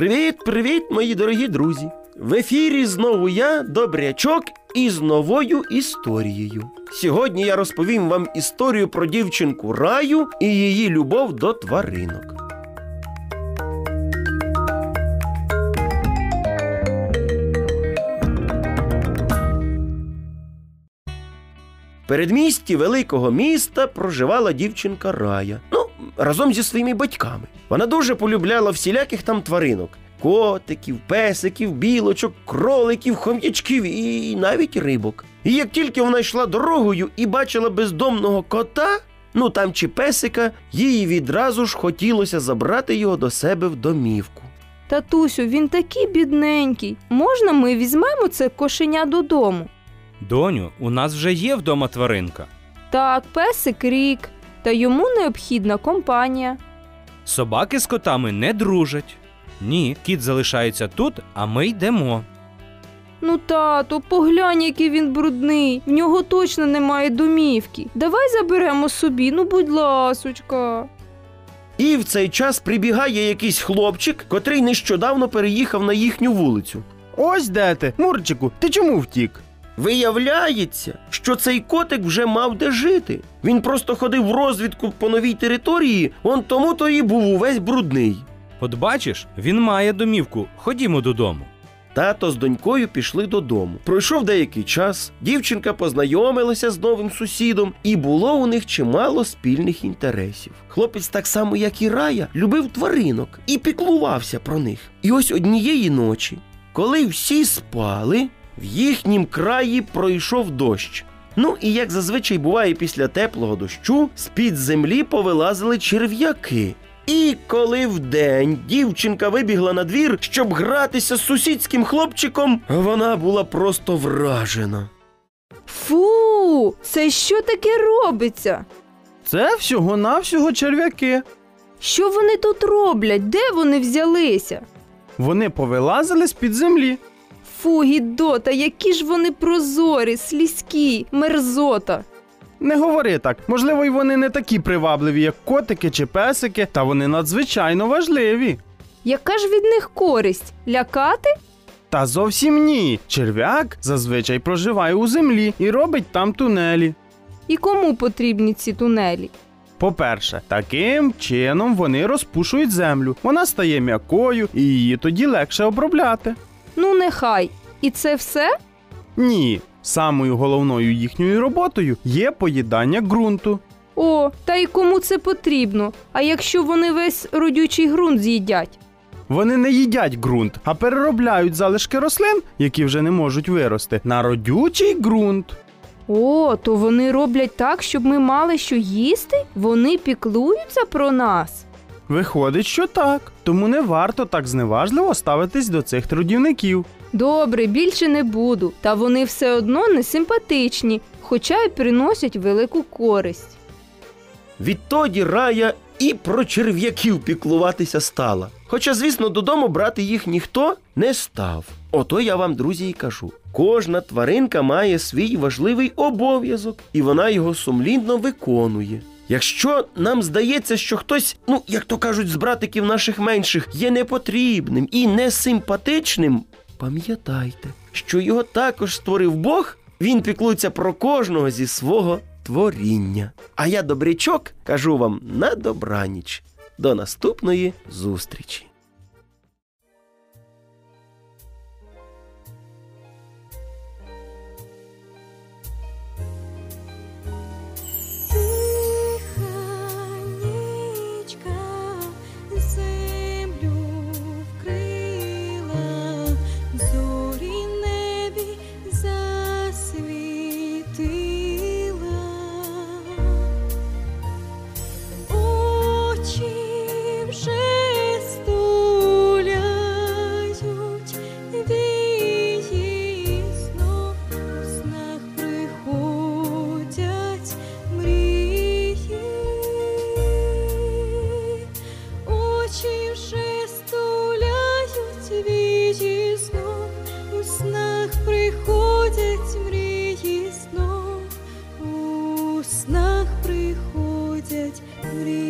Привіт, привіт, мої дорогі друзі! В ефірі знову я, Добрячок, із новою історією. Сьогодні я розповім вам історію про дівчинку Раю і її любов до тваринок. Передмісті великого міста проживала дівчинка Рая. Ну, разом зі своїми батьками. Вона дуже полюбляла всіляких там тваринок: котиків, песиків, білочок, кроликів, хом'ячків і навіть рибок. І як тільки вона йшла дорогою і бачила бездомного кота, ну там чи песика, їй відразу ж хотілося забрати його до себе в домівку. Татусю, він такий бідненький. Можна ми візьмемо це кошеня додому? Доню, у нас вже є вдома тваринка. Так, песик рік, та йому необхідна компанія. Собаки з котами не дружать. Ні, кіт залишається тут, а ми йдемо. Ну, тату, поглянь, який він брудний. В нього точно немає домівки. Давай заберемо собі, ну будь ласочка. І в цей час прибігає якийсь хлопчик, котрий нещодавно переїхав на їхню вулицю. Ось де ти, Мурчику, ти чому втік? Виявляється, що цей котик вже мав де жити. Він просто ходив в розвідку по новій території, он тому то і був увесь брудний. От бачиш, він має домівку. Ходімо додому. Тато з донькою пішли додому. Пройшов деякий час, дівчинка познайомилася з новим сусідом, і було у них чимало спільних інтересів. Хлопець, так само як і Рая, любив тваринок і піклувався про них. І ось однієї ночі, коли всі спали, в їхнім краї пройшов дощ. Ну і як зазвичай буває після теплого дощу, з-під землі повилазили черв'яки. І коли вдень дівчинка вибігла на двір, щоб гратися з сусідським хлопчиком, вона була просто вражена. Фу, це що таке робиться? Це всього-навсього черв'яки. Що вони тут роблять? Де вони взялися? Вони повилазили з-під землі. Фу, гідота, які ж вони прозорі, слізькі, мерзота. Не говори так. Можливо, й вони не такі привабливі, як котики чи песики, та вони надзвичайно важливі. Яка ж від них користь? Лякати? Та зовсім ні. Черв'як зазвичай проживає у землі і робить там тунелі. І кому потрібні ці тунелі? По-перше, таким чином вони розпушують землю. Вона стає м'якою і її тоді легше обробляти. Ну, нехай. І це все? Ні, самою головною їхньою роботою є поїдання ґрунту. О, та й кому це потрібно? А якщо вони весь родючий ґрунт з'їдять? Вони не їдять ґрунт, а переробляють залишки рослин, які вже не можуть вирости, на родючий ґрунт. О, то вони роблять так, щоб ми мали що їсти? Вони піклуються про нас. Виходить, що так, тому не варто так зневажливо ставитись до цих трудівників. Добре, більше не буду. Та вони все одно не симпатичні, хоча й приносять велику користь. Відтоді Рая і про черв'яків піклуватися стала. Хоча, звісно, додому брати їх ніхто не став. Ото я вам, друзі, і кажу: кожна тваринка має свій важливий обов'язок, і вона його сумлінно виконує. Якщо нам здається, що хтось, ну як то кажуть, з братиків наших менших є непотрібним і несимпатичним, пам'ятайте, що його також створив Бог, він піклується про кожного зі свого творіння. А я, добрячок, кажу вам на добраніч. До наступної зустрічі. Побачивши, стуляють вічі знов, у снах приходять мрії знов, у снах приходять мрії.